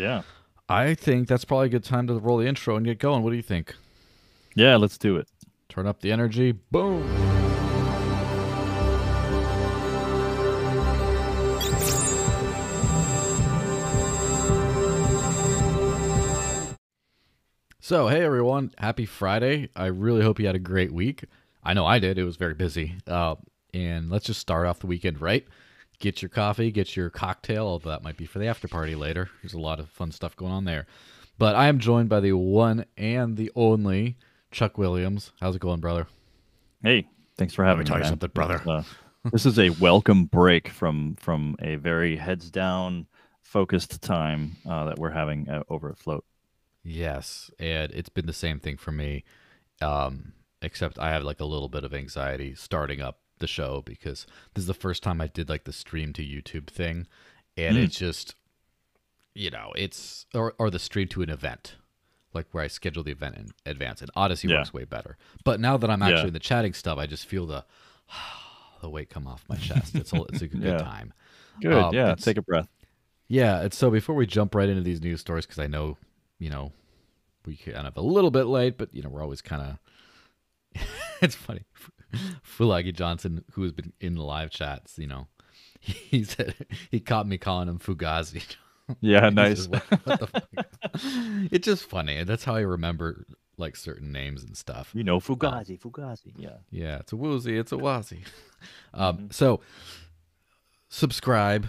Yeah. I think that's probably a good time to roll the intro and get going. What do you think? Yeah, let's do it. Turn up the energy. Boom. So, hey everyone, happy Friday. I really hope you had a great week. I know I did. It was very busy. Uh, and let's just start off the weekend right. Get your coffee, get your cocktail, although that might be for the after party later. There's a lot of fun stuff going on there. But I am joined by the one and the only Chuck Williams. How's it going, brother? Hey, thanks for having tell me. you man. something, brother. Uh, this is a welcome break from from a very heads down focused time uh, that we're having uh, over at Flote. Yes, and it's been the same thing for me. Um, except I have like a little bit of anxiety starting up the show because this is the first time I did like the stream to YouTube thing, and Mm. it's just, you know, it's or or the stream to an event, like where I schedule the event in advance. And Odysee Yeah. works way better. But now that I'm Yeah. actually in the chatting stuff, I just feel the the weight come off my chest. It's a, it's a good Yeah. time. Good. Um, yeah. Take a breath. Yeah, and so before we jump right into these news stories, because I know, you know, we kind of a little bit late, but you know, we're always kind of. it's funny, Fulagi Johnson, who has been in the live chats, you know, he said he caught me calling him Fugazi. Yeah. Nice. "What- what the fuck?" it's just funny, that's how I remember like certain names and stuff. you know, Fugazi. Fugazi. Yeah. Yeah, it's a woozy, it's a wazzy. Um, Mhm. So, subscribe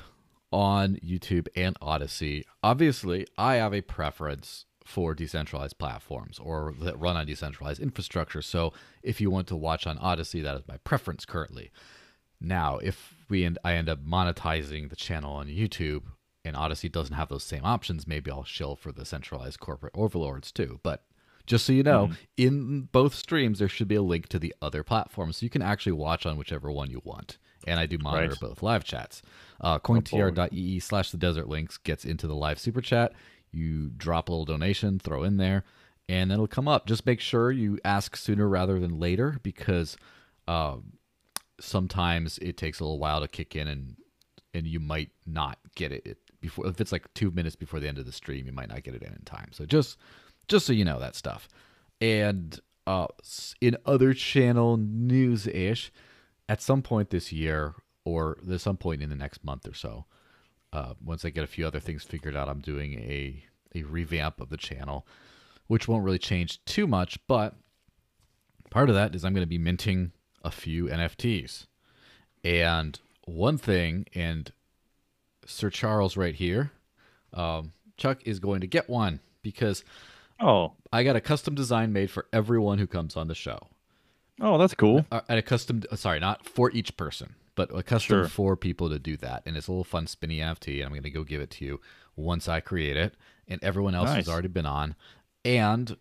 on YouTube and Odysee. Obviously, I have a preference for decentralized platforms or that run on decentralized infrastructure. So, if you want to watch on Odysee, that is my preference currently. Now, if we end, I end up monetizing the channel on YouTube and Odysee doesn't have those same options, maybe I'll shill for the centralized corporate overlords too. But just so you know, Mhm. in both streams there should be a link to the other platforms, so you can actually watch on whichever one you want. And I do monitor Right. both live chats. Uh, CoinTR.ee slash the desert links gets into the live super chat. You drop a little donation, throw in there, and it'll come up. Just make sure you ask sooner rather than later because um, sometimes it takes a little while to kick in and and you might not get it before if it's like two minutes before the end of the stream you might not get it in in time so just just so you know that stuff and uh in other channel news ish at some point this year or there's some point in the next month or so uh, once i get a few other things figured out i'm doing a a revamp of the channel which won't really change too much but part of that is i'm going to be minting a few nfts and one thing, and Sir Charles right here, um, Chuck is going to get one because Oh. I got a custom design made for everyone who comes on the show. Oh, that's cool. Uh, and a custom, uh, sorry, not for each person, but a custom Sure. for people to do that. And it's a little fun spinny NFT, and I'm going to go give it to you once I create it. And everyone else Nice. has already been on, and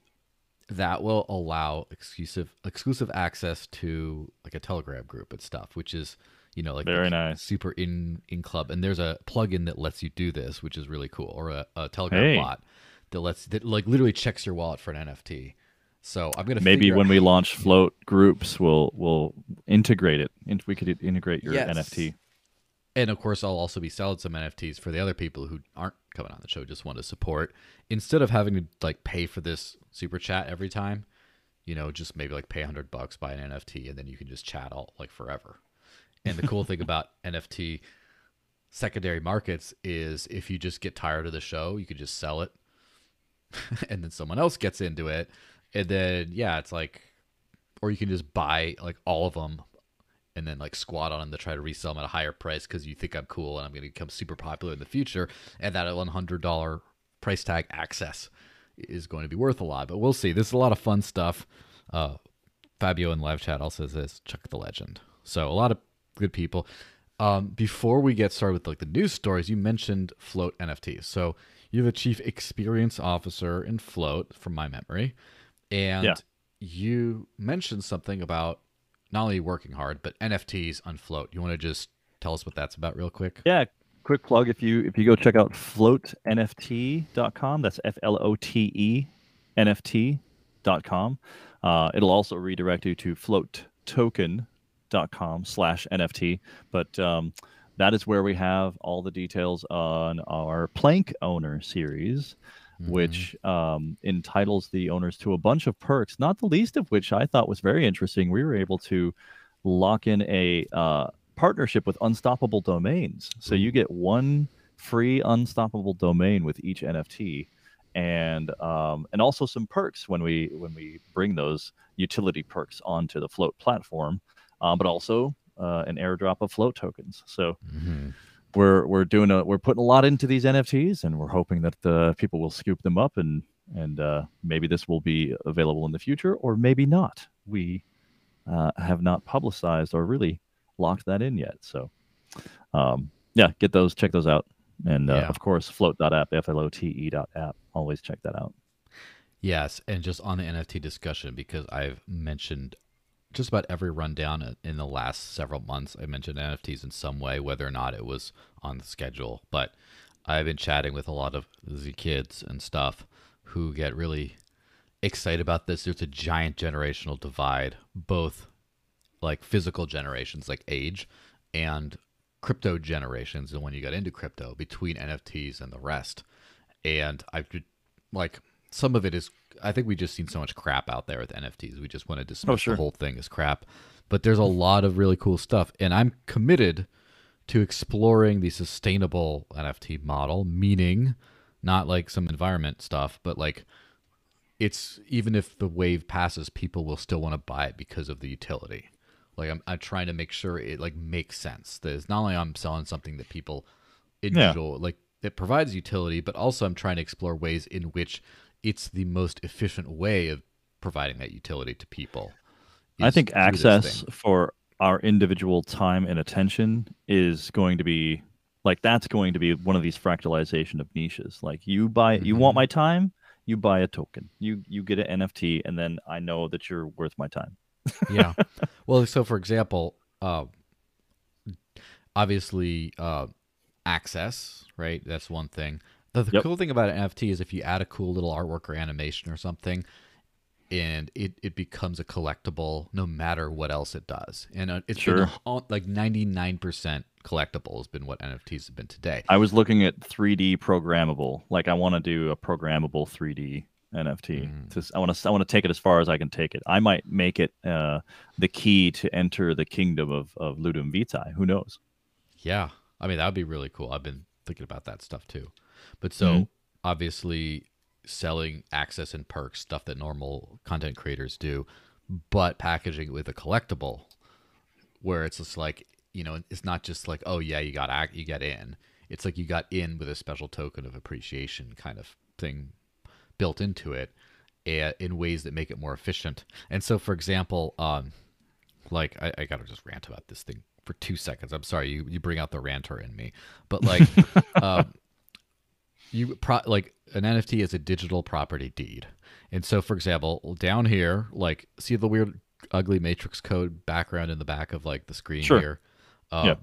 that will allow exclusive exclusive access to like a Telegram group and stuff, which is you know like Very nice. super in in club. And there's a plugin that lets you do this, which is really cool, or a, a Telegram Hey. bot that lets that like literally checks your wallet for an NFT. So I'm gonna Maybe when out- we launch Flote groups, we'll we'll integrate it. We could integrate your Yes. NFT. And of course, I'll also be selling some NFTs for the other people who aren't coming on the show, just want to support. Instead of having to like pay for this super chat every time, you know, just maybe like pay a hundred bucks, buy an NFT, and then you can just chat all like forever. And the cool thing about NFT secondary markets is if you just get tired of the show, you could just sell it, and then someone else gets into it, and then yeah, it's like, or you can just buy like all of them and then like squat on them to try to resell them at a higher price because you think I'm cool and I'm going to become super popular in the future. And that $100 price tag access is going to be worth a lot. But we'll see. This is a lot of fun stuff. Uh, Fabio in live chat also says Chuck the Legend. So a lot of good people. Um, before we get started with like the news stories, you mentioned Flote NFTs. So you have a chief experience officer in Flote, from my memory, and Yeah. you mentioned something about not only working hard but NFTs on Flote. You want to just tell us what that's about, real quick? Yeah, quick plug if you if you go check out flotenft.com, that's F L O T E NFT.com. Uh, it'll also redirect you to flotetoken.com slash NFT. But um, that is where we have all the details on our Plank Owner series, mm-hmm. which um, entitles the owners to a bunch of perks, not the least of which I thought was very interesting. We were able to lock in a uh, partnership with Unstoppable Domains. So you get one free Unstoppable domain with each NFT. And um, and also some perks when we when we bring those utility perks onto the Flote platform, um, but also uh, an airdrop of flote tokens. So mm-hmm. We're we're doing a we're putting a lot into these NFTs, and we're hoping that the people will scoop them up and and uh, maybe this will be available in the future, or maybe not. We uh, have not publicized or really locked that in yet. So um, yeah, get those, check those out, and uh, yeah. of course, flote.app, f l o t e app. Always check that out. Yes, and just on the NFT discussion, because I've mentioned just about every rundown in the last several months, I mentioned NFTs in some way, whether or not it was on the schedule. But I've been chatting with a lot of the kids and stuff who get really excited about this. There's a giant generational divide, both like physical generations, like age, and crypto generations, and when you got into crypto, between NFTs and the rest. And I've like some of it is I think we just seen so much crap out there with NFTs. We just want to dismiss oh, sure. the whole thing as crap. But there's a lot of really cool stuff, and I'm committed to exploring the sustainable NFT model, meaning not like some environment stuff, but like it's even if the wave passes, people will still want to buy it because of the utility. Like I'm, I'm trying to make sure it like makes sense. That it's not only I'm selling something that people enjoy, yeah. like it provides utility, but also I'm trying to explore ways in which it's the most efficient way of providing that utility to people. I think access for our individual time and attention is going to be like that's going to be one of these fractalization of niches. Like you buy, mm-hmm. you want mm-hmm. my time, you buy a token, you you get an NFT, and then I know that you're worth my time. yeah. Well, so for example, uh, obviously uh, access, right? That's one thing. The, the yep. cool thing about an NFT is if you add a cool little artwork or animation or something, and it, it becomes a collectible no matter what else it does. And uh, it's sure. been like 99% collectible has been what NFTs have been today. I was looking at 3D programmable. Like I want to do a programmable 3D NFT. Mm. To, I want to I want to take it as far as I can take it. I might make it uh, the key to enter the kingdom of of Ludum Vitae. Who knows? Yeah, I mean that would be really cool. I've been thinking about that stuff too. But so mm-hmm. obviously selling access and perks, stuff that normal content creators do, but packaging it with a collectible where it's just like, you know, it's not just like, oh yeah, you got you get in. It's like you got in with a special token of appreciation kind of thing built into it in ways that make it more efficient. And so, for example, um, like I, I gotta just rant about this thing for two seconds. I'm sorry, you, you bring out the ranter in me, but like, um, you pro- like an NFT is a digital property deed. And so, for example, down here, like, see the weird, ugly matrix code background in the back of like the screen sure. here. Uh, yeah.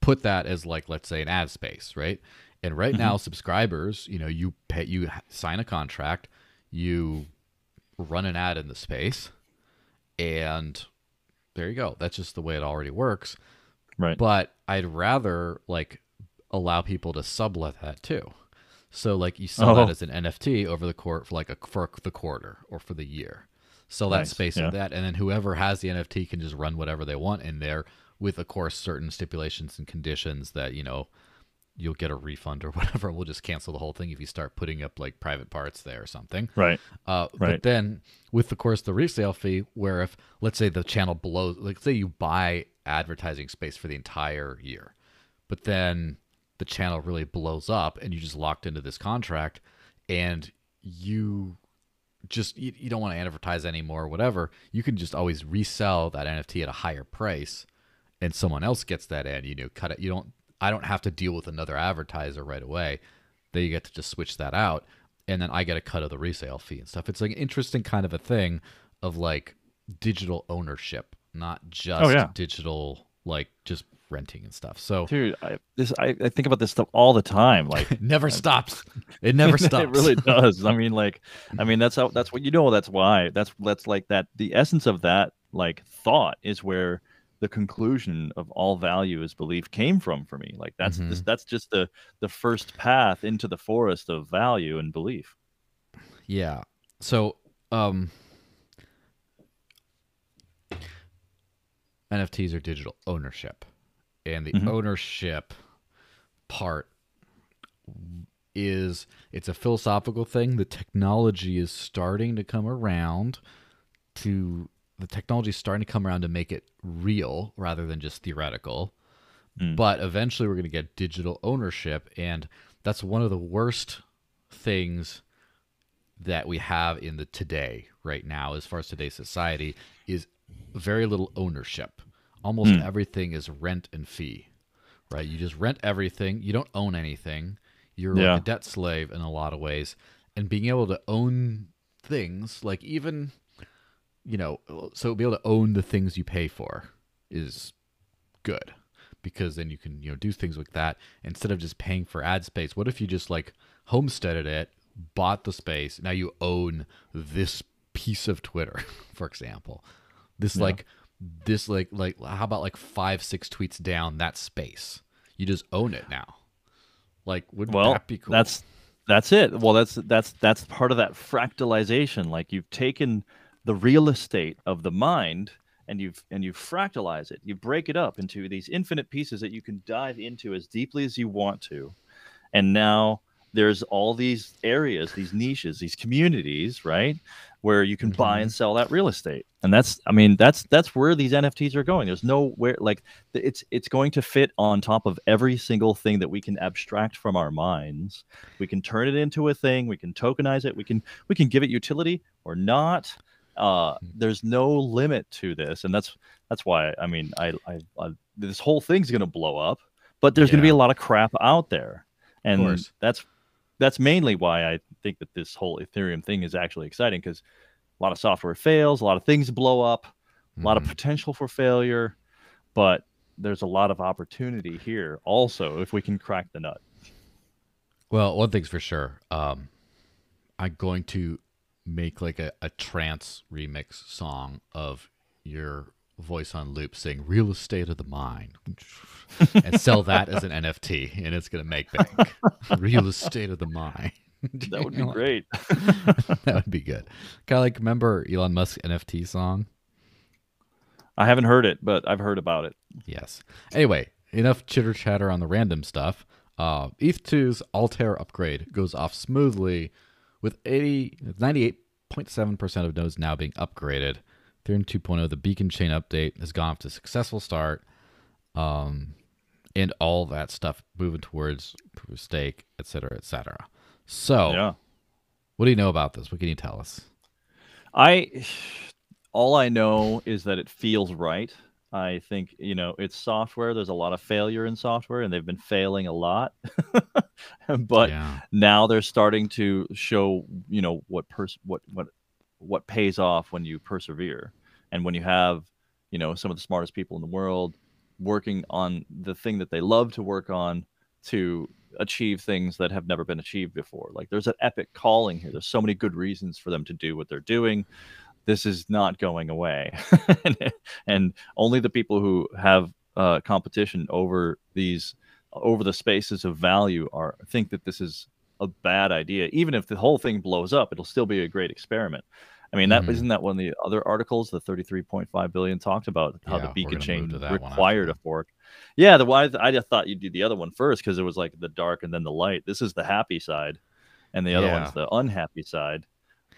Put that as like, let's say, an ad space, right? And right mm-hmm. now, subscribers, you know, you pay, you sign a contract, you run an ad in the space, and there you go. That's just the way it already works. Right. But I'd rather like allow people to sublet that too. So like you sell oh. that as an NFT over the court for like a for the quarter or for the year. Sell nice. that space yeah. of that, and then whoever has the NFT can just run whatever they want in there, with of course certain stipulations and conditions that you know you'll get a refund or whatever. We'll just cancel the whole thing if you start putting up like private parts there or something. Right. Uh, right. But then with of course the resale fee, where if let's say the channel blows, like say you buy advertising space for the entire year, but then the channel really blows up and you just locked into this contract and you just you, you don't want to advertise anymore or whatever you can just always resell that nft at a higher price and someone else gets that in you know cut it. You don't i don't have to deal with another advertiser right away. Then you get to just switch that out and then i get a cut of the resale fee and stuff. It's like an interesting kind of a thing of like digital ownership not oh, just oh, yeah. digital like just renting and stuff. So, dude, I, this I, I think about this stuff all the time. Like, it never stops. It never stops. it really does. I mean, like, I mean, that's how that's what you know. That's why. That's that's like that. The essence of that like thought is where the conclusion of all value is belief came from for me. Like that's Mhm. that's just the the first path into the forest of value and belief. Yeah. So, um, NFTs are digital ownership, and the Mhm. ownership part is it's a philosophical thing. The technology is starting to come around to the technology is starting to come around to make it real rather than just theoretical. Mm. But eventually, we're going to get digital ownership, and that's one of the worst things that we have in the today right now as far as today's society is very little ownership almost Hmm. everything is rent and fee right you just rent everything you don't own anything you're Yeah. like a debt slave in a lot of ways and being able to own things like even you know so be able to own the things you pay for is good because then you can you know do things like that instead of just paying for ad space what if you just like homesteaded it bought the space now you own this piece of twitter for example this Yeah. like this like like how about like five six tweets down that space you just own it now like wouldn't Well, that be cool That's that's it. Well, that's that's that's part of that fractalization. Like you've taken the real estate of the mind and you've and you fractalize it. You break it up into these infinite pieces that you can dive into as deeply as you want to. And now there's all these areas, these niches, these communities, right? Where you can buy and sell that real estate. And that's I mean, that's that's where these NFTs are going. There's nowhere like it's it's going to fit on top of every single thing that we can abstract from our minds. We can turn it into a thing. We can tokenize it. We can we can give it utility or not. Uh there's no limit to this. And that's that's why i mean i i, I this whole thing's going to blow up but there's going to be a lot of crap out there. And that's that's mainly why i think that this whole ethereum thing is actually exciting because a lot of software fails a lot of things blow up a lot of Mhm. potential for failure but there's a lot of opportunity here also if we can crack the nut Well, one thing's for sure. Um, I'm going to make like a, a trance remix song of your voice on loop saying real estate of the mind and sell that as an NFT and it's going to make bank. real estate of the mind. that would be know, great that would be good. Kind of like remember Elon Musk NFT song? I haven't heard it, but I've heard about it. Yes. Anyway, enough chitter chatter on the random stuff. Uh, ETH2's Altair upgrade goes off smoothly with 80, 98.7% of nodes now being upgraded. Ethereum 2.0, the beacon chain update has gone off to a successful start. Um, and all that stuff moving towards proof of stake, et cetera, et cetera. So, Yeah. what do you know about this? What can you tell us? I all I know is that it feels right. I think, you know, it's software. There's a lot of failure in software and they've been failing a lot. but yeah. now they're starting to show, you know, what pers- what what what pays off when you persevere and when you have, you know, some of the smartest people in the world working on the thing that they love to work on to achieve things that have never been achieved before. Like there's an epic calling here. There's so many good reasons for them to do what they're doing. This is not going away. and, only the people who have uh, competition over these over the spaces of value are think that this is a bad idea. Even if the whole thing blows up, it'll still be a great experiment. I mean, that Mhm. not that one of the other articles, the 33.5 billion talked about how Yeah, the beacon chain to that one required a fork. Yeah, the one I just thought you'd do the other one first because it was like the dark and then the light. This is the happy side, and the other Yeah. one's the unhappy side.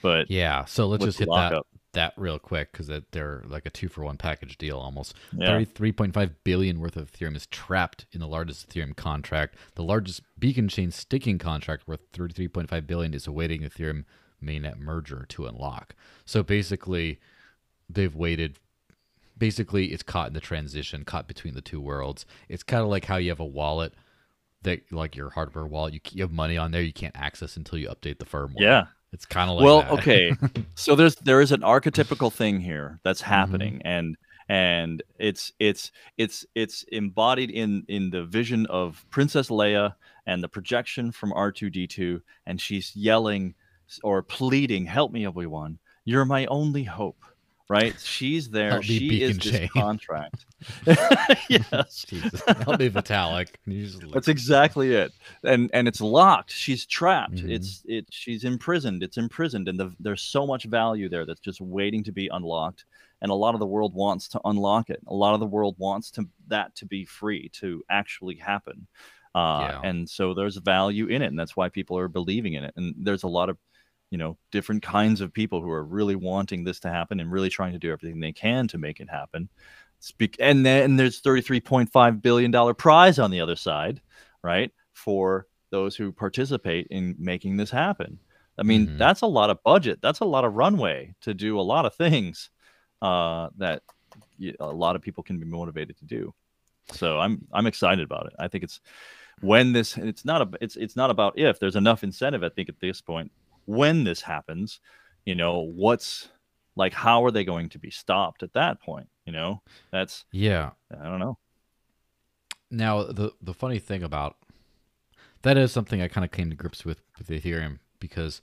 But Yeah. So let's just hit that that real quick because they're like a two for one package deal almost. Yeah. Thirty-three point five billion worth of Ethereum is trapped in the largest Ethereum contract. The largest Beacon Chain staking contract worth thirty-three point five billion is awaiting Ethereum mainnet merger to unlock. So basically, they've waited. Basically, it's caught in the transition, caught between the two worlds. It's kind of like how you have a wallet that, like your hardware wallet, you, you have money on there you can't access until you update the firmware. Yeah. it's kind of like well, that. okay. so there's there is an archetypical thing here that's Mm-hmm. happening, and and it's it's it's it's embodied in in the vision of Princess Leia and the projection from R2D2, and she's yelling s- or pleading, "Help me, Obi Wan! You're my only hope. right? She's there. Help She is this contract. yes. Jesus, help me Vitalik. That's exactly it. And and it's locked. She's trapped. Mhm. It's it she's imprisoned. It's imprisoned and the, there's so much value there that's just waiting to be unlocked. And a lot of the world wants to unlock it. A lot of the world wants to that to be free to actually happen. Uh, Yeah. and so there's value in it and that's why people are believing in it. And there's a lot of you know different kinds of people who are really wanting this to happen and really trying to do everything they can to make it happen. Speak and then there's 33.5 billion dollar prize on the other side right for those who participate in making this happen. I mean Mhm. that's a lot of budget. That's a lot of runway to do a lot of things uh, that a lot of people can be motivated to do. So i'm i'm excited about it. I think it's when this it's not a it's it's not about if. There's enough incentive i think at this point when this happens you know what's like how are they going to be stopped at that point you know that's yeah. i don't know Now the the funny thing about that is something I kind of came to grips with with Ethereum because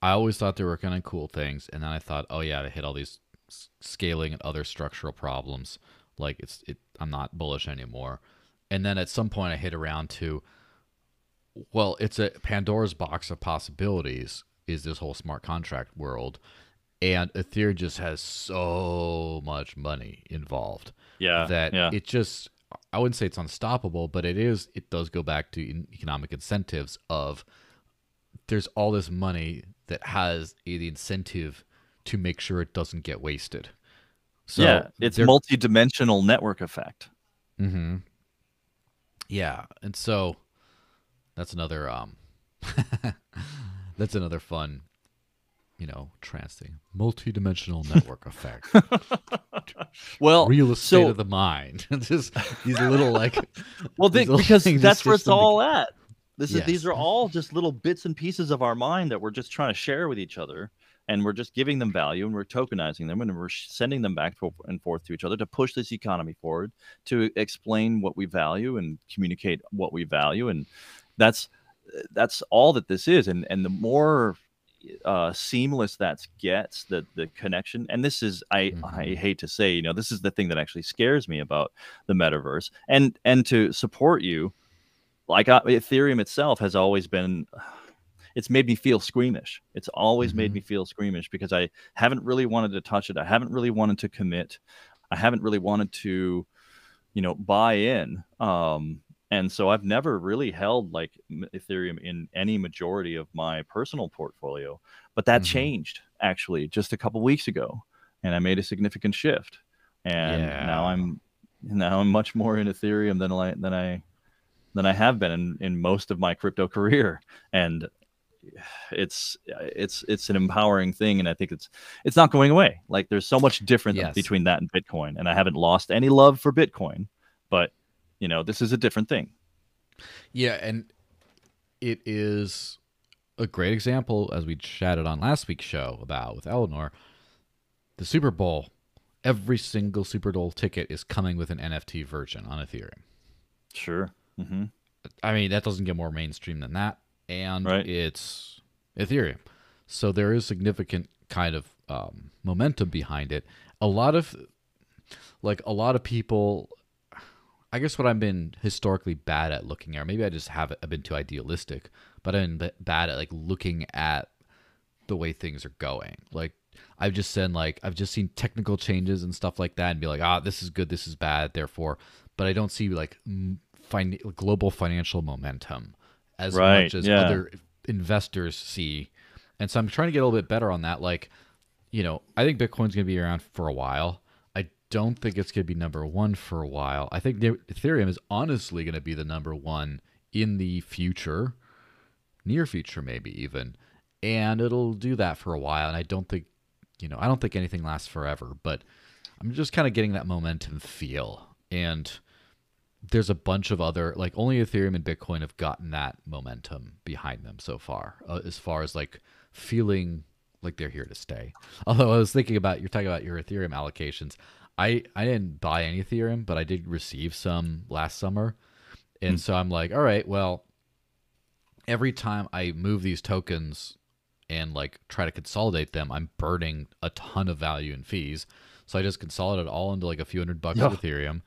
I always thought they were kind of cool things, and then I thought, oh yeah, they hit all these scaling and other structural problems. Like it's it, I'm not bullish anymore. And then at some point, I hit around to, well, it's a Pandora's box of possibilities. Is this whole smart contract world, and Ethereum just has so much money involved yeah that yeah it just I wouldn't say it's unstoppable, but it is. It does go back to economic incentives of there's all this money that has the incentive to make sure it doesn't get wasted. So yeah it's multi-dimensional network effect Mm-hmm. Yeah, and so that's another um, that's another fun, you know, trance thing. Multi-dimensional network effect. well Real estate so- of the mind. Just these little like. well little because that's where it's all at this is these are all just little bits and pieces of our mind that we're just trying to share with each other and we're just giving them value and we're tokenizing them and we're sending them back and forth to each other to push this economy forward to explain what we value and communicate what we value and that's that's all that this is. And and the more uh seamless that gets the the connection and this is i i Mhm. hate to say you know this is the thing that actually scares me about the metaverse. And and to support you like uh, ethereum itself has always been it's made me feel squeamish. It's always made Mhm. me feel squeamish because i haven't really wanted to touch it. I haven't really wanted to commit. I haven't really wanted to you know buy in. Um and so i've never really held like ethereum in any majority of my personal portfolio but that Mhm. changed actually just a couple weeks ago and i made a significant shift and now i'm now i'm much more in ethereum than i than i than i have been in, in most of my crypto career and it's it's it's an empowering thing and i think it's it's not going away like there's so much difference Yes. between that and bitcoin and i haven't lost any love for bitcoin but you know this is a different thing Yeah, and it is a great example, as we chatted on last week's show about with Eleanor. The Super Bowl, every single Super Bowl ticket is coming with an NFT version on Ethereum. sure hmm I mean, that doesn't get more mainstream than that, and Right. it's Ethereum. So there is significant kind of um, momentum behind it. A lot of, like, a lot of people. I guess what I've been historically bad at looking at, or maybe I just have I've been too idealistic, but I've been bad at like looking at the way things are going. Like I've just seen like I've just seen technical changes and stuff like that, and be like, ah, this is good, this is bad, therefore. But I don't see like fin- global financial momentum as Right, much as yeah. other investors see. And so I'm trying to get a little bit better on that. Like, you know, I think Bitcoin's going to be around for a while. Don't think it's going to be number one for a while. I think Ethereum is honestly going to be the number one in the future, near future, maybe even. And it'll do that for a while. And I don't think, you know, I don't think anything lasts forever, but I'm just kind of getting that momentum feel. And there's a bunch of other, like, only Ethereum and Bitcoin have gotten that momentum behind them so far, uh, as far as like feeling like they're here to stay. Although I was thinking about, you're talking about your Ethereum allocations. I, I didn't buy any Ethereum, but I did receive some last summer. And hmm. so I'm like, all right, well, every time I move these tokens and like try to consolidate them, I'm burning a ton of value in fees. So I just consolidate all into like a few hundred bucks of Ethereum,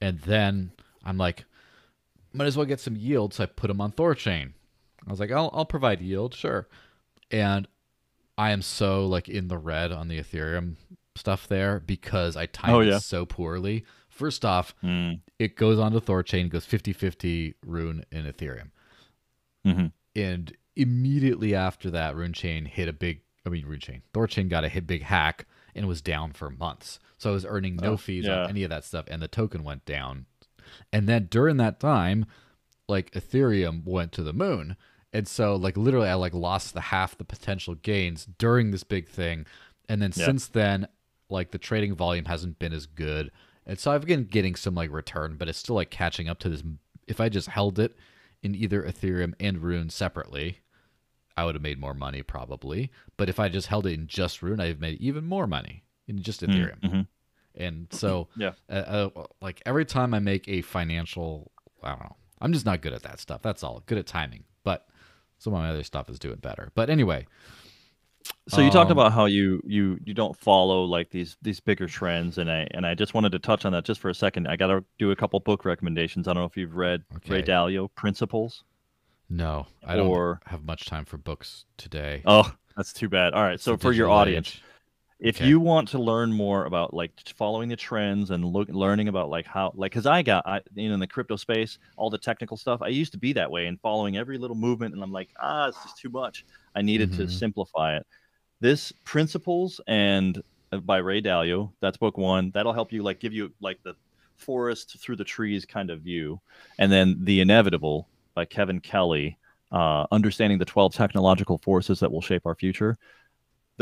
and then I'm like, might as well get some yield. So I put them on Thorchain. I was like, I'll I'll provide yield, sure. And I am so like in the red on the Ethereum stuff there because I timed Oh, yeah. it so poorly. First off, Mm. it goes onto Thorchain, goes 50-50 Rune and Ethereum. hmm And immediately after that, RuneChain hit a big I mean RuneChain. Thorchain got a hit big hack and was down for months. So I was earning no Oh, fees yeah. on any of that stuff and the token went down. And then during that time, like Ethereum went to the moon. And so like literally I like lost the half the potential gains during this big thing. And then Yeah. since then, like the trading volume hasn't been as good. And so I've been getting some like return, but it's still like catching up to this if I just held it in either Ethereum and Rune separately, I would have made more money probably. But if I just held it in just Rune, I'd have made even more money in just Ethereum. Mhm. And so, Yeah. uh, uh, like every time I make a financial, I don't know, I'm just not good at that stuff. That's all. Good at timing, but some of my other stuff is doing better. But anyway, So you talked Um, about how you you you don't follow like these these bigger trends, and I and I just wanted to touch on that just for a second. I got to do a couple book recommendations. I don't know if you've read Ray Dalio Principles. no, I don't have much time for books today. Oh, that's too bad. All right, so for your audience, age. If Okay. you want to learn more about like following the trends and look learning about like how like because i got I, you know in the crypto space all the technical stuff i used to be that way and following every little movement and i'm like ah it's just too much i needed to Mhm. simplify it this principles and uh, by ray dalio that's book one that'll help you like give you like the forest through the trees kind of view and then the inevitable by kevin kelly uh, understanding the 12 technological forces that will shape our future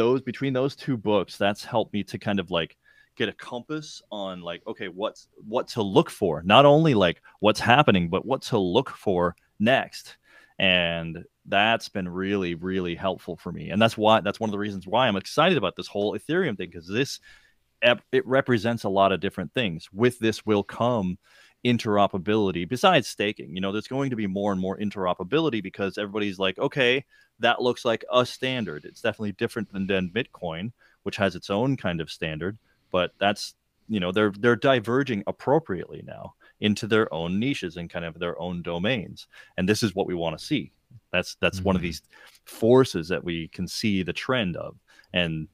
those between those two books that's helped me to kind of like get a compass on like okay what's what to look for. Not only like what's happening but what to look for next. And that's been really really helpful for me. And that's why that's one of the reasons why i'm excited about this whole ethereum thing because this it represents a lot of different things. With this will come interoperability besides staking you know there's going to be more and more interoperability because everybody's like okay that looks like a standard it's definitely different than, than bitcoin which has its own kind of standard but that's you know they're they're diverging appropriately now into their own niches and kind of their own domains and this is what we want to see that's that's one of Mhm. these forces that we can see the trend of and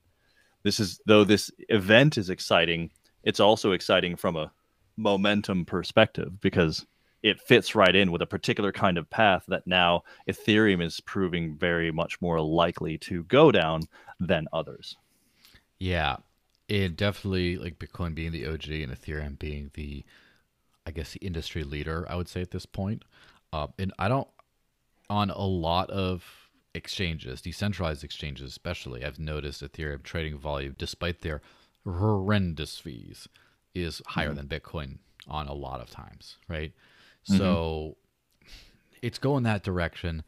this is though this event is exciting it's also exciting from a momentum perspective because it fits right in with a particular kind of path that now ethereum is proving very much more likely to go down than others Yeah, and definitely like Bitcoin being the OG and Ethereum being the, I guess the industry leader. I would say at this point, uh, and I don't on a lot of exchanges, decentralized exchanges especially. I've noticed Ethereum trading volume, despite their horrendous fees, is higher than Bitcoin on a lot of times. Right, so it's going that direction.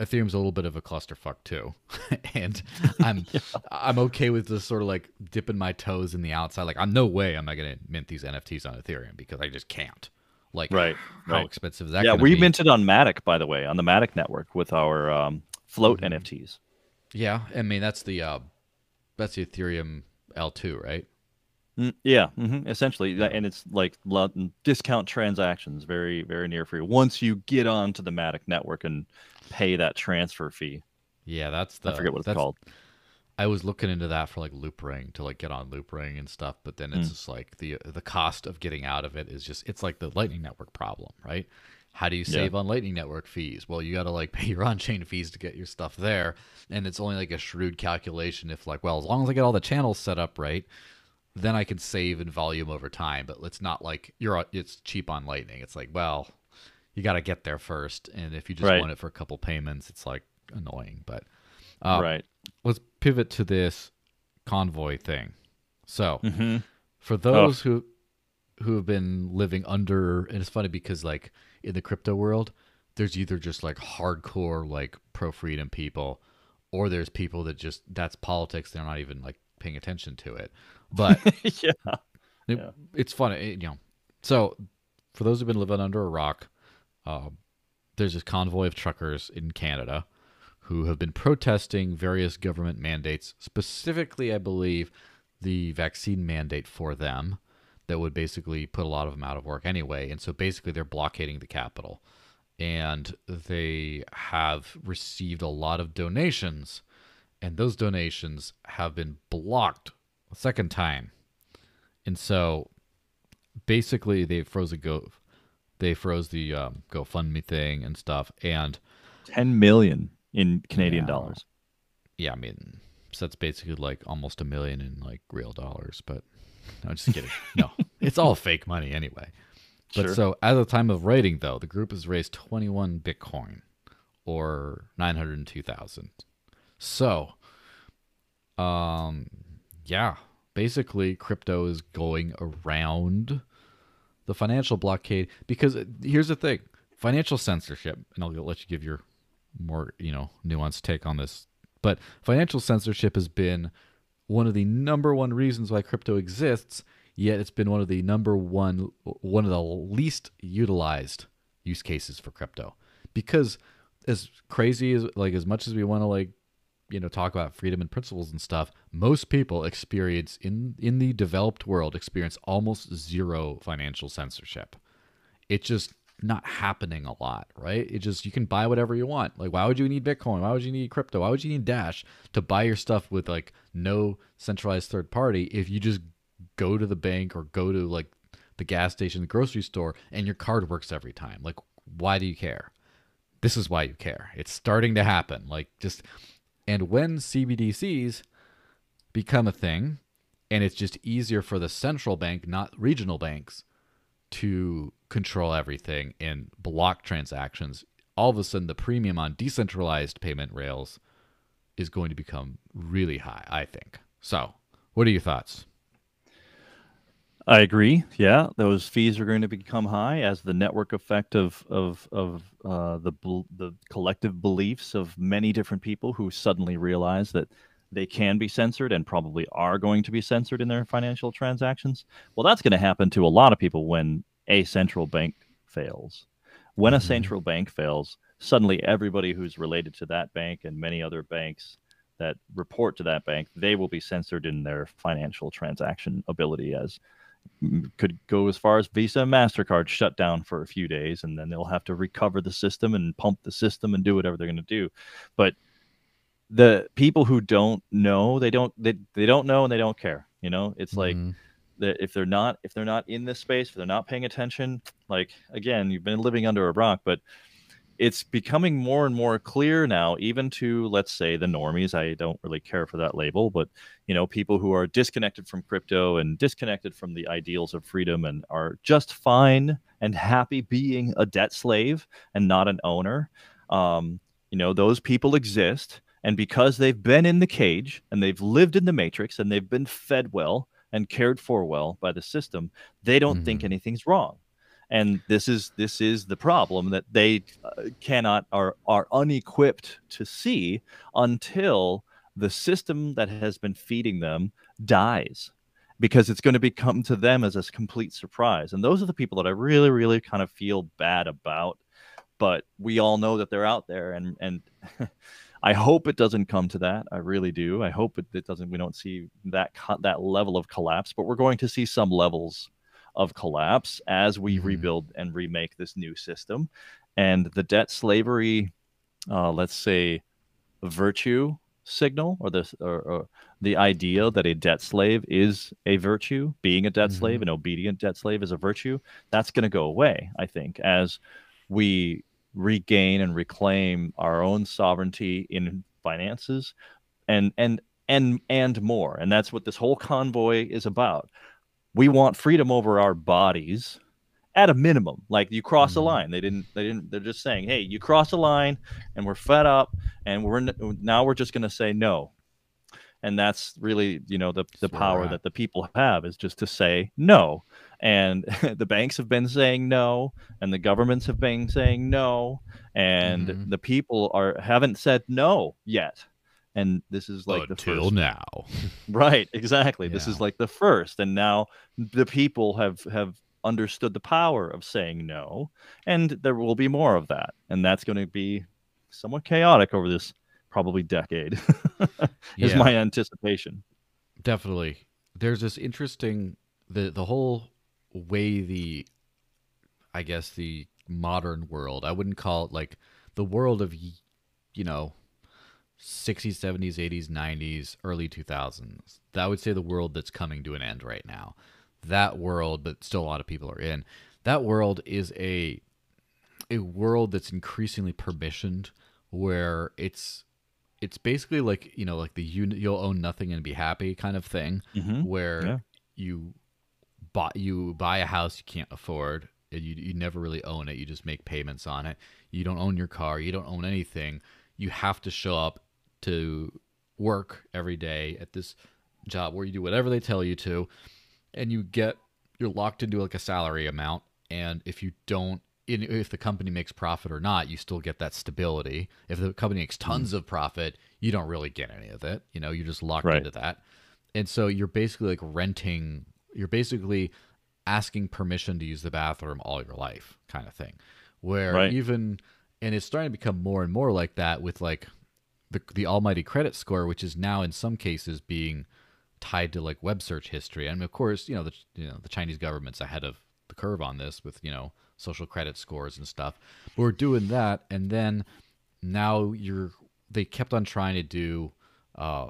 Ethereum's a little bit of a clusterfuck too, and I'm I'm okay with just sort of like dipping my toes in the outside. Like, I'm no way am I going to mint these NFTs on Ethereum because I just can't. Like, Right, How right. expensive is that? yeah we be? minted on matic by the way on the matic network with our um, flote Mhm. nfts Yeah, I mean that's the uh, that's the Ethereum L2, right? Mm, yeah, hmm essentially, that- and it's like discount transactions, very very near free. Once you get onto the Matic network and pay that transfer fee, Yeah, that's the. I forget what it's called. I was looking into that for like Loopring to like get on Loopring and stuff, but then it's Mm. just like the the cost of getting out of it is just it's like the Lightning Network problem, right? How do you Yeah. save on Lightning Network fees? Well, you got to like pay your on-chain fees to get your stuff there, and it's only like a shrewd calculation. If like, well, as long as I get all the channels set up right, then I can save in volume over time. But it's not like you're it's cheap on Lightning. It's like, well, you got to get there first, and if you just Right. want it for a couple payments, it's like annoying. But uh, right. let's pivot to this convoy thing. So, hmm for those who who have been living under and it's funny because like in the crypto world, there's either just like hardcore like pro freedom people or there's people that just that's politics they're not even like paying attention to it. But yeah. it- Yeah. it's funny, it- you know. So, for those who've been living under a rock, um, there's this convoy of truckers in Canada who have been protesting various government mandates, specifically, I believe, the vaccine mandate for them that would basically put a lot of them out of work anyway. And so basically, they're blockading the capital. And they have received a lot of donations, and those donations have been blocked a second time. And so basically, they froze a go. They froze the um, GoFundMe thing and stuff, and 10 million in Canadian Yeah. dollars. yeah, I mean, so that's basically like almost a million in like real dollars. But no, I'm just kidding. no, it's all fake money anyway. But Sure. so at the time of writing, though, the group has raised 21 Bitcoin or 902,000. So, um, yeah, basically, crypto is going around the financial blockade because here's the thing financial censorship, and I'll let you give your more, you know, nuanced take on this. But financial censorship has been one of the number one reasons why crypto exists, yet it's been one of the number one, one of the least utilized use cases for crypto. Because as crazy as, like, as much as we want to, like, you know, talk about freedom and principles and stuff, most people experience in in the developed world experience almost zero financial censorship. It's just not happening a lot, right? It just you can buy whatever you want. Like why would you need Bitcoin? Why would you need crypto? Why would you need Dash to buy your stuff with like no centralized third party if you just go to the bank or go to like the gas station, the grocery store and your card works every time? Like why do you care? This is why you care. It's starting to happen. Like just and when CBDCs become a thing, and it's just easier for the central bank, not regional banks, to control everything and block transactions, all of a sudden the premium on decentralized payment rails is going to become really high, I think. So, what are your thoughts? I agree. Yeah, those fees are going to become high as the network effect of of of uh, the the collective beliefs of many different people who suddenly realize that they can be censored and probably are going to be censored in their financial transactions. Well, that's going to happen to a lot of people when a central bank fails. When a Mhm. central bank fails, suddenly everybody who's related to that bank and many other banks that report to that bank, they will be censored in their financial transaction ability as could go as far as Visa and MasterCard shut down for a few days and then they'll have to recover the system and pump the system and do whatever they're going to do. But the people who don't know, they don't they, they don't know and they don't care. You know, it's like Mhm. that if they're not if they're not in this space, if they're not paying attention, like again, you've been living under a rock, but it's becoming more and more clear now, even to let's say the normies. I don't really care for that label, but you know, people who are disconnected from crypto and disconnected from the ideals of freedom and are just fine and happy being a debt slave and not an owner. Um, you know, those people exist, and because they've been in the cage and they've lived in the matrix and they've been fed well and cared for well by the system, they don't think Mhm. anything's wrong and this is this is the problem that they uh, cannot are are unequipped to see until the system that has been feeding them dies. Because it's going to become to them as a complete surprise. And those are the people that i really really kind of feel bad about. But we all know that they're out there and and i hope it doesn't come to that. I really do. I hope it, it doesn't we don't see that that level of collapse. But we're going to see some levels of collapse as we Mhm. rebuild and remake this new system and the debt slavery uh, let's say virtue signal or this or, or the idea that a debt slave is a virtue being a debt slave Mhm. an obedient debt slave is a virtue that's going to go away i think as we regain and reclaim our own sovereignty in finances and and and and more and that's what this whole convoy is about we want freedom over our bodies at a minimum like you cross a Mhm. line they didn't they didn't they're just saying hey you cross a line and we're fed up and we're n- now we're just going to say no and that's really you know the the power at. that the people have is just to say no and the banks have been saying no and the governments have been saying no and Mhm. the people are haven't said no yet and this is like the Until first now. Right, exactly. This is like the first, and now the people have have understood the power of saying no, and there will be more of that, and that's going to be somewhat chaotic over this probably decade. Yeah. is my anticipation. Definitely. There's this interesting the the whole way the I guess the modern world. I wouldn't call it like the world of you know 60s, 70s, 80s, 90s, early 2000s. That would say the world that's coming to an end right now. That world that still a lot of people are in. That world is a a world that's increasingly permissioned where it's it's basically like you know like the you, you'll own nothing and be happy kind of thing Mhm. where Yeah. you buy you buy a house you can't afford and you you never really own it you just make payments on it you don't own your car you don't own anything you have to show up to work every day at this job where you do whatever they tell you to and you get you're locked into like a salary amount and if you don't in- if the company makes profit or not you still get that stability if the company makes mm-hmm. tons of profit you don't really get any of it you know you're just locked Right. into that and so you're basically like renting you're basically asking permission to use the bathroom all your life kind of thing where Right. even and it's starting to become more and more like that with like the the almighty credit score which is now in some cases being tied to like web search history and of course you know the you know the chinese government's ahead of the curve on this with you know social credit scores and stuff but we're doing that and then now you're they kept on trying to do uh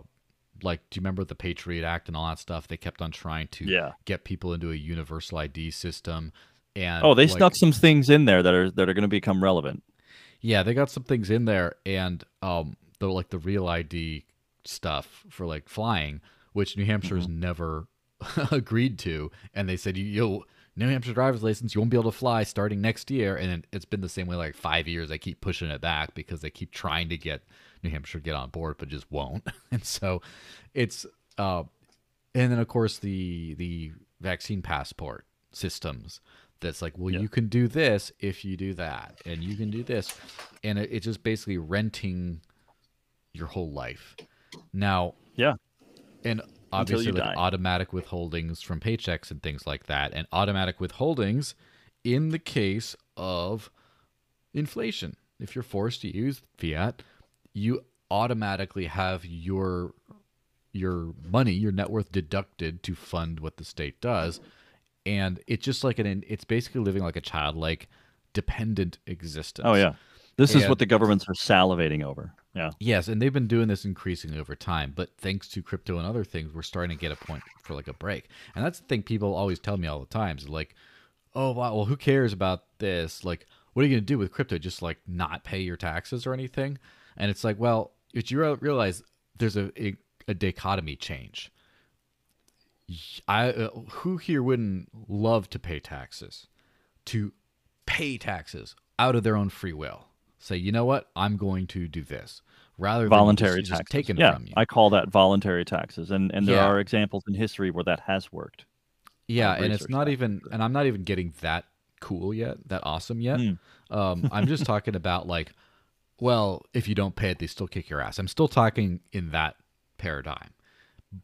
like do you remember the patriot act and all that stuff they kept on trying to Yeah. get people into a universal id system and Oh, they like, snuck some things in there that are that are going to become relevant. yeah, they got some things in there, and um, the like the real ID stuff for like flying, which New Hampshire's never agreed to, and they said, "Yo, New Hampshire driver's license, you won't be able to fly starting next year." And it- it's been the same way like five years. They keep pushing it back because they keep trying to get New Hampshire to get on board, but just won't. and so, it's uh, and then of course the the vaccine passport systems that's like well Yeah. you can do this if you do that and you can do this and it, it's just basically renting your whole life now Yeah. and obviously like die. automatic withholdings from paychecks and things like that and automatic withholdings in the case of inflation if you're forced to use fiat you automatically have your your money your net worth deducted to fund what the state does and it's just like an it's basically living like a childlike dependent existence Oh yeah. This is what the governments are salivating over. Yeah. Yes, and they've been doing this increasingly over time, but thanks to crypto and other things, we're starting to get a point for like a break. And that's the thing people always tell me all the time is like, "Oh, wow, well, who cares about this? Like, what are you going to do with crypto? Just like not pay your taxes or anything?" And it's like, well, if you realize there's a, a a dichotomy change. I uh, who here wouldn't love to pay taxes? To pay taxes out of their own free will. Say, you know what? I'm going to do this rather than Voluntary just, just taxes. taken yeah, from you. I call that voluntary taxes, and and there Yeah. are examples in history where that has worked. yeah, and it's not that. even, and I'm not even getting that cool yet, that awesome yet. Mm. Um, I'm just talking about like, well, if you don't pay it, they still kick your ass. I'm still talking in that paradigm,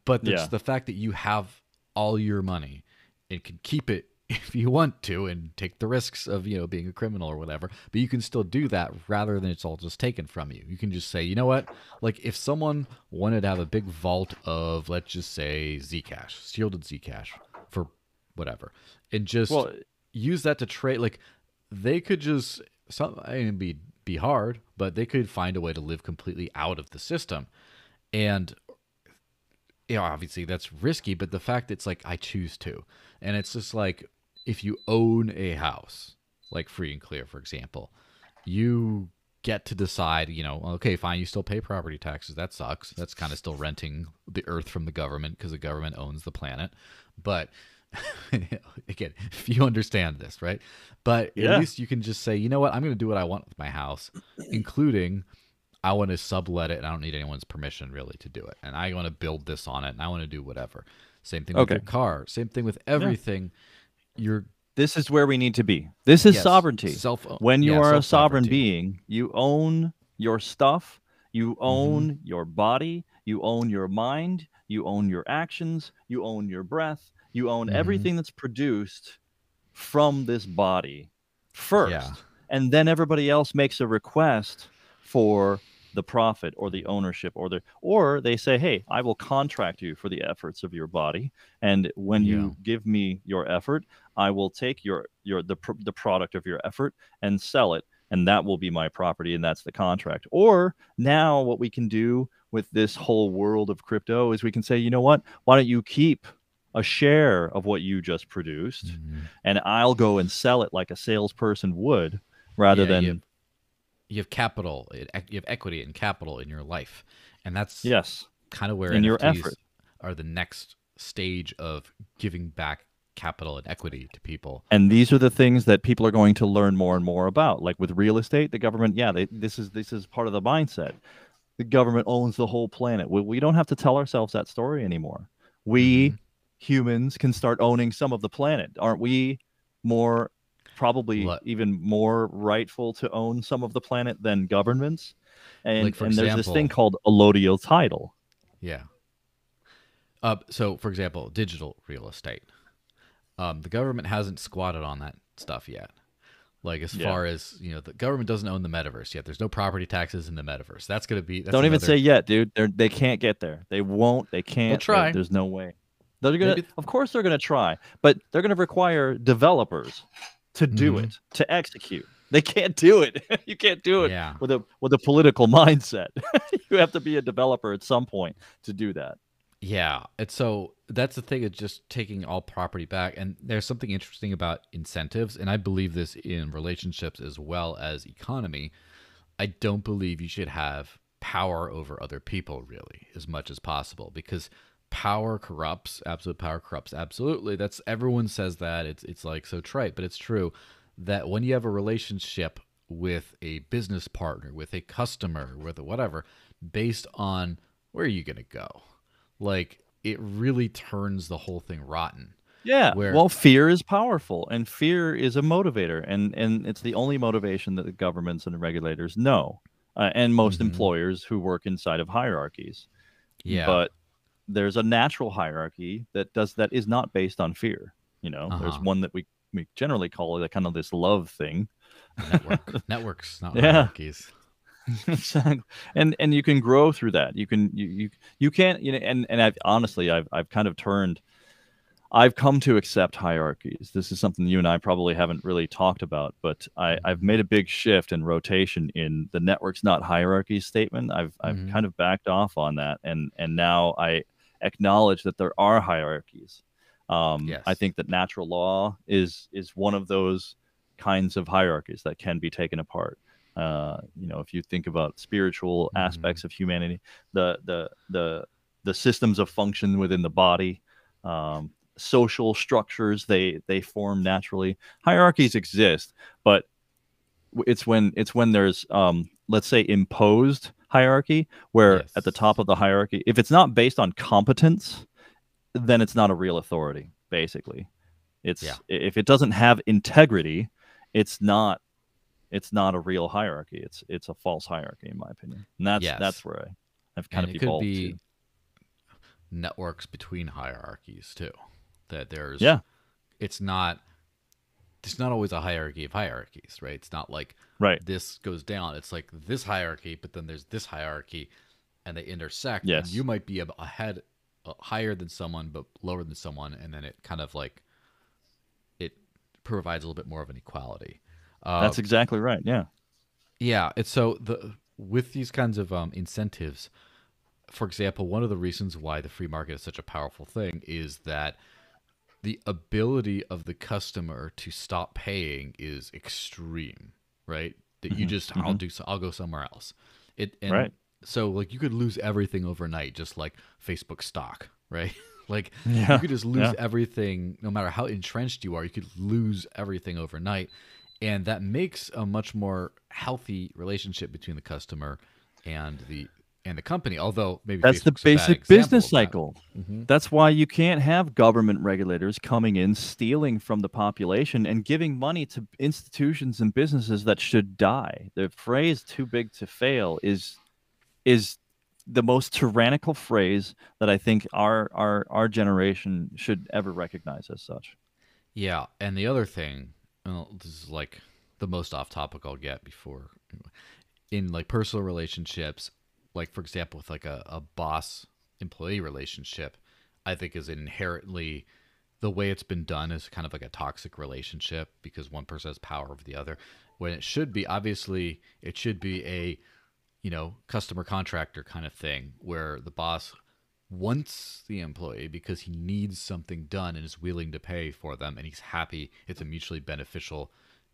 but it's Yeah. the fact that you have all your money and can keep it if you want to and take the risks of you know being a criminal or whatever but you can still do that rather than it's all just taken from you. You can just say you know what? Like if someone wanted to have a big vault of let's just say zcash shielded zcash for whatever and just Well, use that to trade like they could just some I mean, be be hard but they could find a way to live completely out of the system. And you know obviously that's risky but the fact it's like i choose to and it's just like if you own a house like free and clear for example you get to decide you know okay fine you still pay property taxes that sucks that's kind of still renting the earth from the government because the government owns the planet but again if you understand this right but Yeah. at least you can just say you know what i'm going to do what i want with my house including I want to sublet it and I don't need anyone's permission really to do it. And I want to build this on it and I want to do whatever. Same thing with Okay. your car. Same thing with everything. You're this is where we need to be. This is yes, sovereignty. Self when you yeah, are a sovereign being, you own your stuff, you Mm-hmm. own your body, you own your mind, you own your actions, you own your breath, you own Mhm. everything that's produced from this body first. Yeah. And then everybody else makes a request for the profit or the ownership or the or they say hey i will contract you for the efforts of your body and when Yeah. you give me your effort i will take your your the, the product of your effort and sell it and that will be my property and that's the contract or now what we can do with this whole world of crypto is we can say you know what why don't you keep a share of what you just produced Mhm. and i'll go and sell it like a salesperson would rather Yeah, than you have, you have capital, you have equity and capital in your life, and that's yes kind of where in your effort. are the next stage of giving back capital and equity to people. and these are the things that people are going to learn more and more about like with real estate the government yeah they, this is this is part of the mindset the government owns the whole planet we, we don't have to tell ourselves that story anymore we Mhm. humans can start owning some of the planet aren't we more probably even more rightful to own some of the planet than governments and, Like, and there's this thing example- called allodial title Yeah. Uh, so, for example, digital real estate. Um, the government hasn't squatted on that stuff yet. Like as Yeah. far as you know, the government doesn't own the metaverse yet. There's no property taxes in the metaverse. That's going to be. That's don't even say yet dude They're, they can't get there they won't they can't There- try. there's no way they're gonna Maybe- of course they're gonna try but they're gonna require developers to do Mhm. it to execute they can't do it you can't do it Yeah. with a with a political mindset you have to be a developer at some point to do that Yeah, and so that's the thing of just taking all property back. And there's something interesting about incentives, and I believe this in relationships as well as economy. I don't believe you should have power over other people really as much as possible because power corrupts. Absolute power corrupts. Absolutely, that's everyone says that. It's it's like so trite, but it's true that when you have a relationship with a business partner, with a customer, with a whatever, based on where are you going to go? Like it really turns the whole thing rotten. yeah Where- well fear is powerful and fear is a motivator and and it's the only motivation that the governments and the regulators know uh, and most Mhm. employers who work inside of hierarchies Yeah. but there's a natural hierarchy that does that is not based on fear you know there's Uh-huh. one that we we generally call it a kind of this love thing network networks, not Yeah. hierarchies. exactly. And and you can grow through that. You can you you, you can't you know and and i've honestly i've i've kind of turned i've come to accept hierarchies. This is something you and i probably haven't really talked about but i i've made a big shift in rotation in the networks not hierarchies statement. I've i've Mhm. kind of backed off on that and and now i acknowledge that there are hierarchies. Um i think that natural law is is one of those kinds of hierarchies that can be taken apart uh, you know, if you think about spiritual Mhm. aspects of humanity, the the the the systems of function within the body, um, social structures they they form naturally. Hierarchies exist, but it's when it's when there's um, let's say imposed hierarchy, where at the top of the hierarchy, if it's not based on competence, then it's not a real authority. Basically, it's Yeah. if it doesn't have integrity, it's not it's not a real hierarchy. It's it's a false hierarchy, in my opinion. And that's Yes. that's where I, I've kind and of it could be to. networks between hierarchies too. That there's Yeah. it's not it's not always a hierarchy of hierarchies, right? It's not like Right. this goes down. It's like this hierarchy, but then there's this hierarchy, and they intersect. Yes. and you might be ahead, uh, higher than someone, but lower than someone, and then it kind of like it provides a little bit more of an equality. Uh, That's exactly right. Yeah. yeah, it's so the with these kinds of um, incentives. For example, one of the reasons why the free market is such a powerful thing is that the ability of the customer to stop paying is extreme, right? That you Mhm, just I'll do so I'll go somewhere else. It and Right. so like you could lose everything overnight, just like Facebook stock, right? like Yeah, you could just lose yeah. everything, no matter how entrenched you are. You could lose everything overnight, and that makes a much more healthy relationship between the customer and the and the company. Although maybe That's the Facebook's bad basic business of that. cycle. Mhm. That's why you can't have government regulators coming in, stealing from the population, and giving money to institutions and businesses that should die. The phrase "too big to fail" is is the most tyrannical phrase that I think our our our generation should ever recognize as such. Yeah, and the other thing, well, this is like the most off topic I'll get before. in like personal relationships, like for example, with like a, a boss employee relationship, I think is inherently the way it's been done is kind of like a toxic relationship because one person has power over the other. When it should be, obviously, it should be a, you know, customer contractor kind of thing where the boss wants the employee because he needs something done and is willing to pay for them and he's happy. It's a mutually beneficial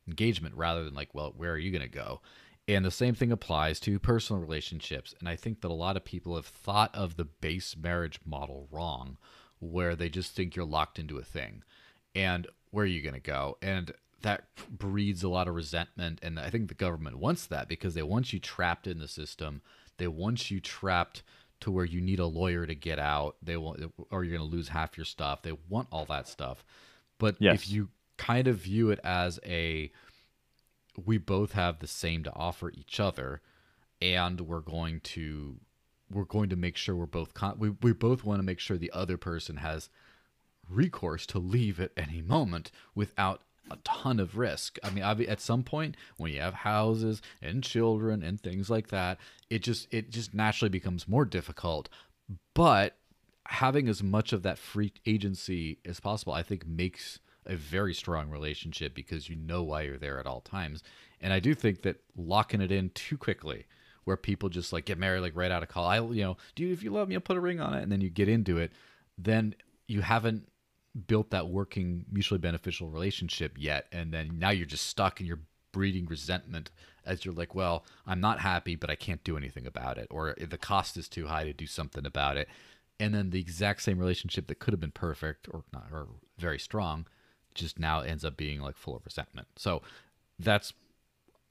engagement rather than like, well, where are you going to go? And the same thing applies to personal relationships. And I think that a lot of people have thought of the base marriage model wrong, where they just think you're locked into a thing. And where are you going to go? And that breeds a lot of resentment. And I think the government wants that because they want you trapped in the system. They want you trapped to where you need a lawyer to get out. They want, or you're going to lose half your stuff. They want all that stuff. But yes. if you kind of view it as a we both have the same to offer each other and we're going to we're going to make sure we're both con- we, we both want to make sure the other person has recourse to leave at any moment without a ton of risk. I mean, at some point when you have houses and children and things like that, it just it just naturally becomes more difficult. But having as much of that free agency as possible, I think makes a very strong relationship because you know why you're there at all times. And I do think that locking it in too quickly, where people just like get married like right out of call, I you know, dude, if you love me, I'll put a ring on it, and then you get into it, then you haven't built that working mutually beneficial relationship yet, and then now you're just stuck and you're breeding resentment as you're like, well, I'm not happy, but I can't do anything about it, or the cost is too high to do something about it. And then the exact same relationship that could have been perfect or not or very strong just now ends up being like full of resentment. So that's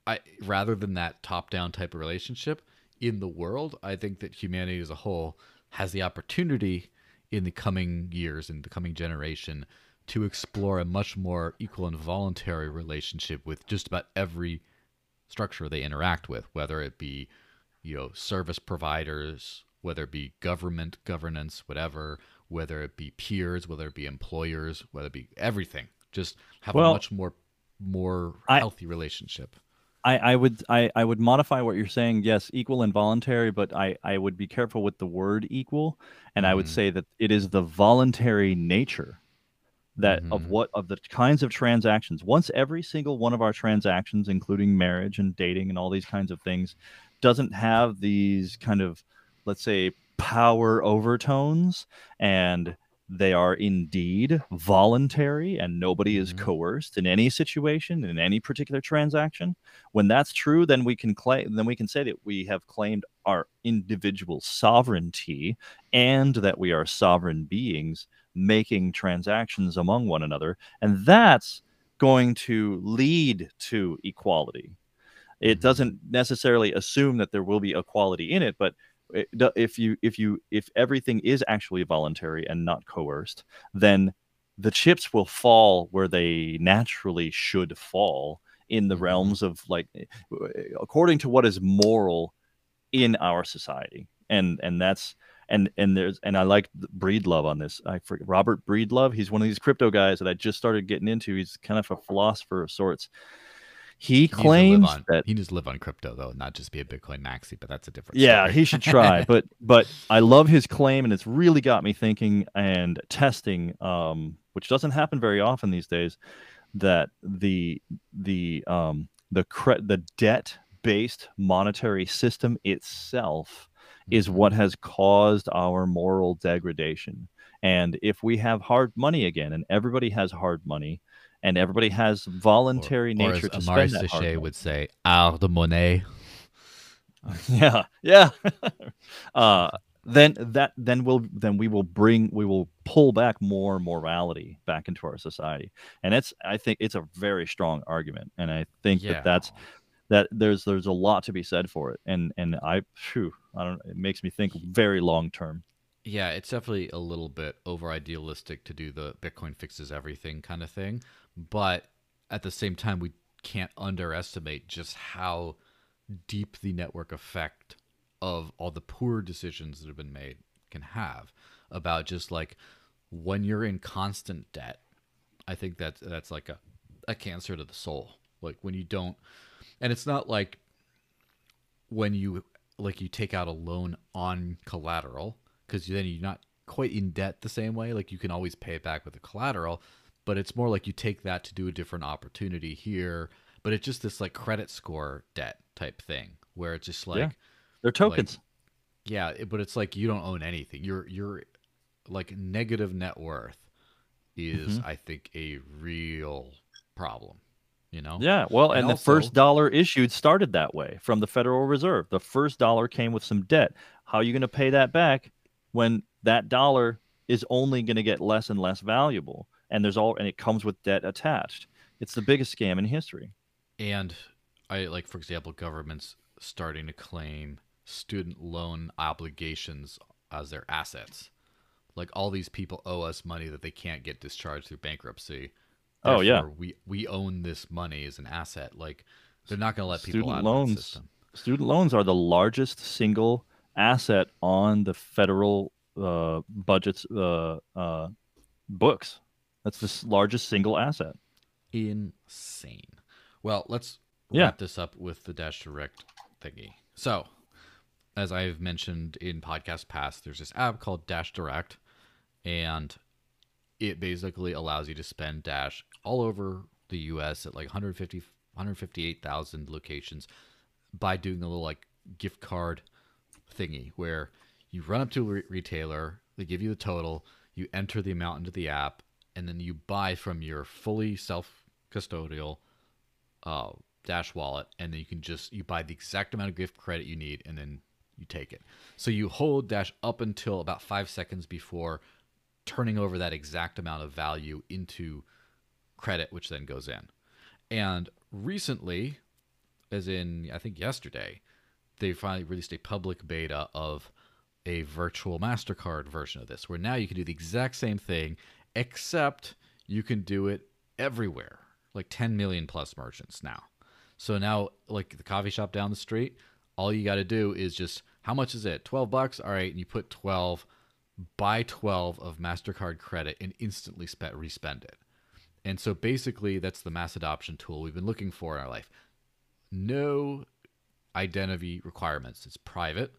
I rather than that top down type of relationship in the world, I think that humanity as a whole has the opportunity in the coming years in the coming generation to explore a much more equal and voluntary relationship with just about every structure they interact with, whether it be, you know, service providers, whether it be government governance, whatever, whether it be peers, whether it be employers, whether it be everything. Just have well, a much more more I, healthy relationship. I, I would I, I would modify what you're saying. Yes, equal and voluntary, but I, I would be careful with the word equal, and mm-hmm. I would mm-hmm. say that it is the voluntary nature that mm-hmm. of what of the kinds of transactions. Once every single one of our transactions, including marriage and dating and all these kinds of things, doesn't have these kind of let's say power overtones and they are indeed voluntary and nobody is mm-hmm. coerced in any situation in any particular transaction when that's true then we can claim then we can say that we have claimed our individual sovereignty and that we are sovereign beings making transactions among one another and that's going to lead to equality it mm-hmm. doesn't necessarily assume that there will be equality in it but if you if you if everything is actually voluntary and not coerced then the chips will fall where they naturally should fall in the mm-hmm. realms of like eh, according to what is moral in our society and and that's and and there's and I like Breedlove on this. I forget Robert Breedlove. He's one of these crypto guys that I just started getting into. He's kind of a philosopher of sorts, he, he claims on, that he needs to live on crypto though, not just be a Bitcoin maxi. But that's a different. Yeah, story. he should try. but but I love his claim, and it's really got me thinking and testing, um, which doesn't happen very often these days. That the the um, the cre- the debt based monetary system itself is what mm-hmm. has caused our moral degradation. And if we have hard money again, and everybody has hard money, and everybody has voluntary or, nature or to Amari spend that Sachet would say, "Art de monnaie." yeah, yeah. uh, then that then we'll then we will bring we will pull back more morality back into our society, and it's I think it's a very strong argument, and I think yeah. that that's that there's there's a lot to be said for it, and and I, phew, I don't it makes me think very long term. Yeah, it's definitely a little bit over idealistic to do the Bitcoin fixes everything kind of thing. But at the same time, we can't underestimate just how deep the network effect of all the poor decisions that have been made can have about just like when you're in constant debt. I think that that's like a, a cancer to the soul. Like when you don't, and it's not like when you like you take out a loan on collateral because then you're not quite in debt the same way. Like you can always pay it back with the collateral, but it's more like you take that to do a different opportunity here. But it's just this like credit score debt type thing where it's just like Yeah. They're tokens. yeah, it- but it's like you don't own anything. You're you're like negative net worth is Mm-hmm. I think a real problem. You know? yeah. Well, and, And the first dollar issued started that way from the Federal Reserve. The first dollar came with some debt. How are you going to pay that back when that dollar is only going to get less and less valuable? And there's all and it comes with debt attached. It's the biggest scam in history. And I like, for example, governments starting to claim student loan obligations as their assets. Like all these people owe us money that they can't get discharged through bankruptcy. Oh, yeah. We we own this money as an asset. Like they're not going to let people Student out of loans. the system. Student loans are the largest single asset on the federal uh, budget's uh, uh, books. That's the largest single asset. Insane. Well, let's Yeah. wrap this up with the Dash Direct thingy. So, as I've mentioned in podcast past, there's this app called Dash Direct, and it basically allows you to spend Dash all over the U.S. at like 150, 158,000 locations by doing a little like gift card thingy where you run up to a re- retailer, they give you the total, you enter the amount into the app, and then you buy from your fully self custodial uh, Dash wallet, and then you can just you buy the exact amount of gift credit you need, and then you take it. So you hold Dash up until about five seconds before turning over that exact amount of value into credit, which then goes in. And recently, as in I think yesterday, they finally released a public beta of a virtual MasterCard version of this, where now you can do the exact same thing, except you can do it everywhere, like 10 million plus merchants now. So now, like the coffee shop down the street, all you got to do is just, how much is it? 12 bucks? All right. And you put 12, buy 12 of MasterCard credit and instantly spe- respend it. And so basically, that's the mass adoption tool we've been looking for in our life. No identity requirements. It's private,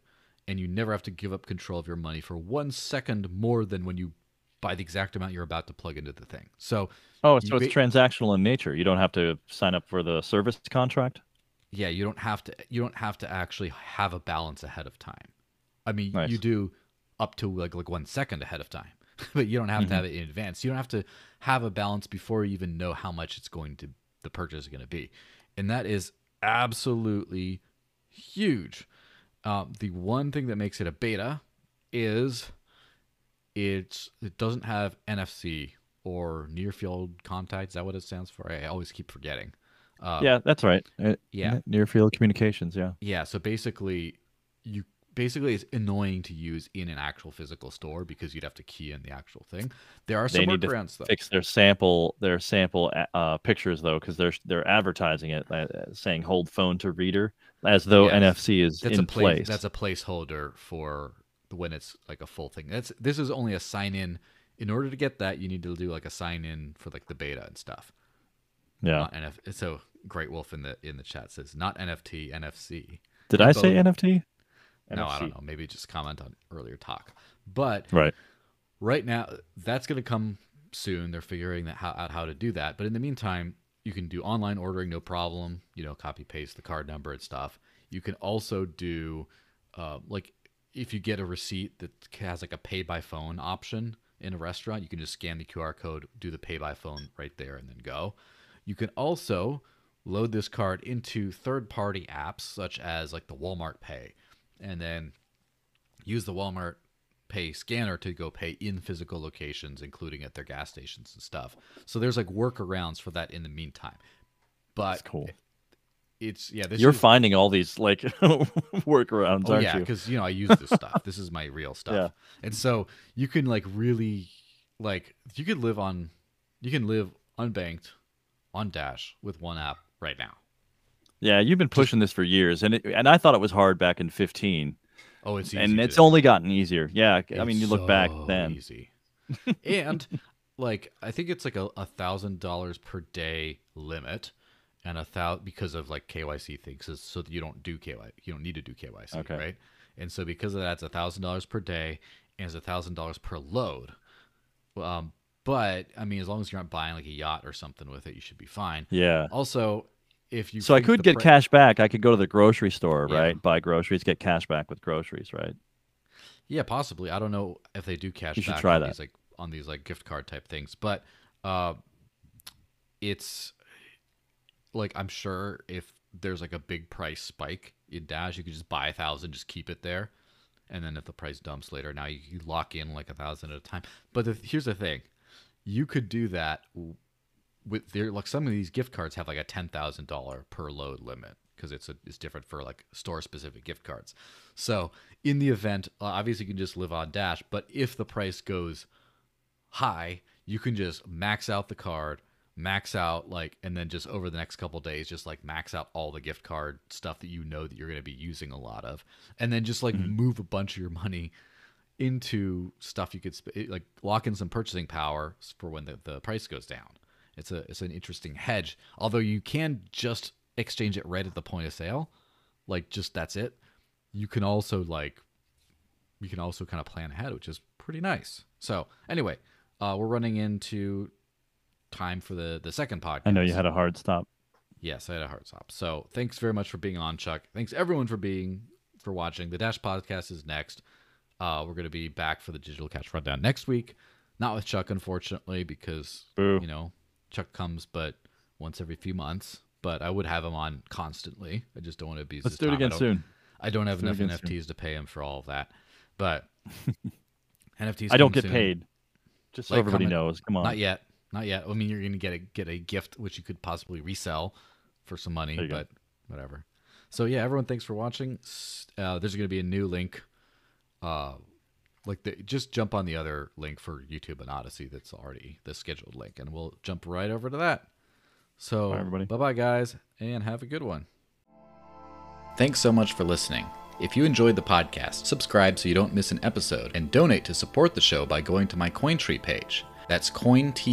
and you never have to give up control of your money for one second more than when you buy the exact amount you're about to plug into the thing. So, Oh, so it's ba- transactional in nature. You don't have to sign up for the service contract. yeah, you don't have to you don't have to actually have a balance ahead of time. I mean, Nice. you do up to like like one second ahead of time, but you don't have to mm-hmm. have it in advance. You don't have to have a balance before you even know how much it's going to the purchase is going to be, and that is absolutely huge. Um, the one thing that makes it a beta is it's it doesn't have NFC or near field contact. Is that what it stands for? I always keep forgetting. Uh, yeah, that's right. Uh, yeah. Near field communications. Yeah. yeah, so basically, you basically it's annoying to use in an actual physical store because you'd have to key in the actual thing. There are some They need to workarounds though. Fix their sample their sample uh, pictures though, because they're they're advertising it uh, saying hold phone to reader as though Yes. NFC is That's in a pla- place. That's a placeholder for when it's like a full thing. That's this is only a sign in. In order to get that, you need to do like a sign in for like the beta and stuff. yeah. Not NF- so Great Wolf in the in the chat says not NFT, NFC. Did they're I say NFT? No, I don't know. Maybe just comment on earlier talk. But Right. right now that's going to come soon. They're figuring that how, out how to do that. But in the meantime you can do online ordering no problem. You know copy paste the card number and stuff. You can also do uh, like if you get a receipt that has like a pay by phone option in a restaurant you can just scan the qr code do the pay by phone right there and then go. You can also load this card into third party apps such as like the walmart pay and then use the Walmart Pay scanner to go pay in physical locations, including at their gas stations and stuff. So there's like workarounds for that in the meantime. But That's cool. it's yeah, this You're is, finding all these like workarounds, Oh aren't yeah, you? because you know I use this stuff. This is my real stuff, Yeah. and so you can like really like you could live on, you can live unbanked on Dash with one app right now. Yeah, you've been pushing this for years, and it, and I thought it was hard back in 15, Oh, it's easy and it's do. only gotten easier. Yeah, I mean, you look back so then. easy. and like I think it's like a thousand dollars per day limit, and a thousand because of like KYC things, is so that you don't do KYC, you don't need to do KYC, Okay. right? And so because of that, it's a thousand dollars per day and it's a thousand dollars per load. Um, but I mean, as long as you're not buying like a yacht or something with it, you should be fine. Yeah. Also, if you So I could get cash back. I could go to the grocery store, Yeah. right? Buy groceries, get cash back with groceries, right? Yeah, possibly. I don't know if they do cash You should back try on that. these like on these like gift card type things, but uh, it's like I'm sure if there's like a big price spike in Dash, you could just buy a thousand, just keep it there, and then if the price dumps later, now you, you lock in like a thousand at a time. But the, here's the thing, you could do that with there like some of these gift cards have like a ten thousand dollar per load limit because it's a, it's different for like store specific gift cards. So in the event, uh, obviously you can just live on Dash, but if the price goes high, you can just max out the card, max out like, and then just over the next couple days, just like max out all the gift card stuff that you know that you're going to be using a lot of, and then just like move a bunch of your money into stuff you could sp- like lock in some purchasing power for when the, the price goes down. It's a it's an interesting hedge. Although you can just exchange it right at the point of sale, like just that's it. You can also like you can also kind of plan ahead, which is pretty nice. So anyway, uh, we're running into time for the the second podcast. I know you had a hard stop. Yes, I had a hard stop. So thanks very much for being on, Chuck. Thanks everyone for being for watching. The Dash podcast is next. Uh, we're gonna be back for the digital catch rundown next week. Not with Chuck, unfortunately, because Boo. you know Chuck comes but once every few months. But I would have him on constantly. I just don't want to abuse. Let's do it time. I again don't- soon. I don't have Let's enough NFTs to pay him for all of that. But NFTs. I don't get soon. paid. Just so Like, everybody comment- knows. Come on. Not yet. Not yet. I mean, you're going to get a get a gift which you could possibly resell for some money, you go. but whatever. So yeah, everyone, thanks for watching. Uh, there's going to be a new link. Uh, like the, just jump on the other link for YouTube and Odysee. That's already the scheduled link, and we'll jump right over to that. So Bye, everybody. bye bye guys, and have a good one. Thanks so much for listening. If you enjoyed the podcast, subscribe so you don't miss an episode, and donate to support the show by going to my Cointree page. That's cointr.ee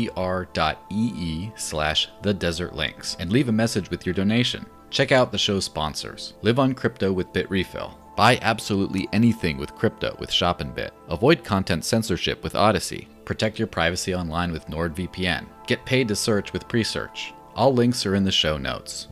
slash the Desert Lynx, and leave a message with your donation. Check out the show's sponsors. Live on crypto with Bitrefill. Buy absolutely anything with crypto with Shopinbit. Avoid content censorship with Odysee. Protect your privacy online with NordVPN. Get paid to search with Presearch. All links are in the show notes.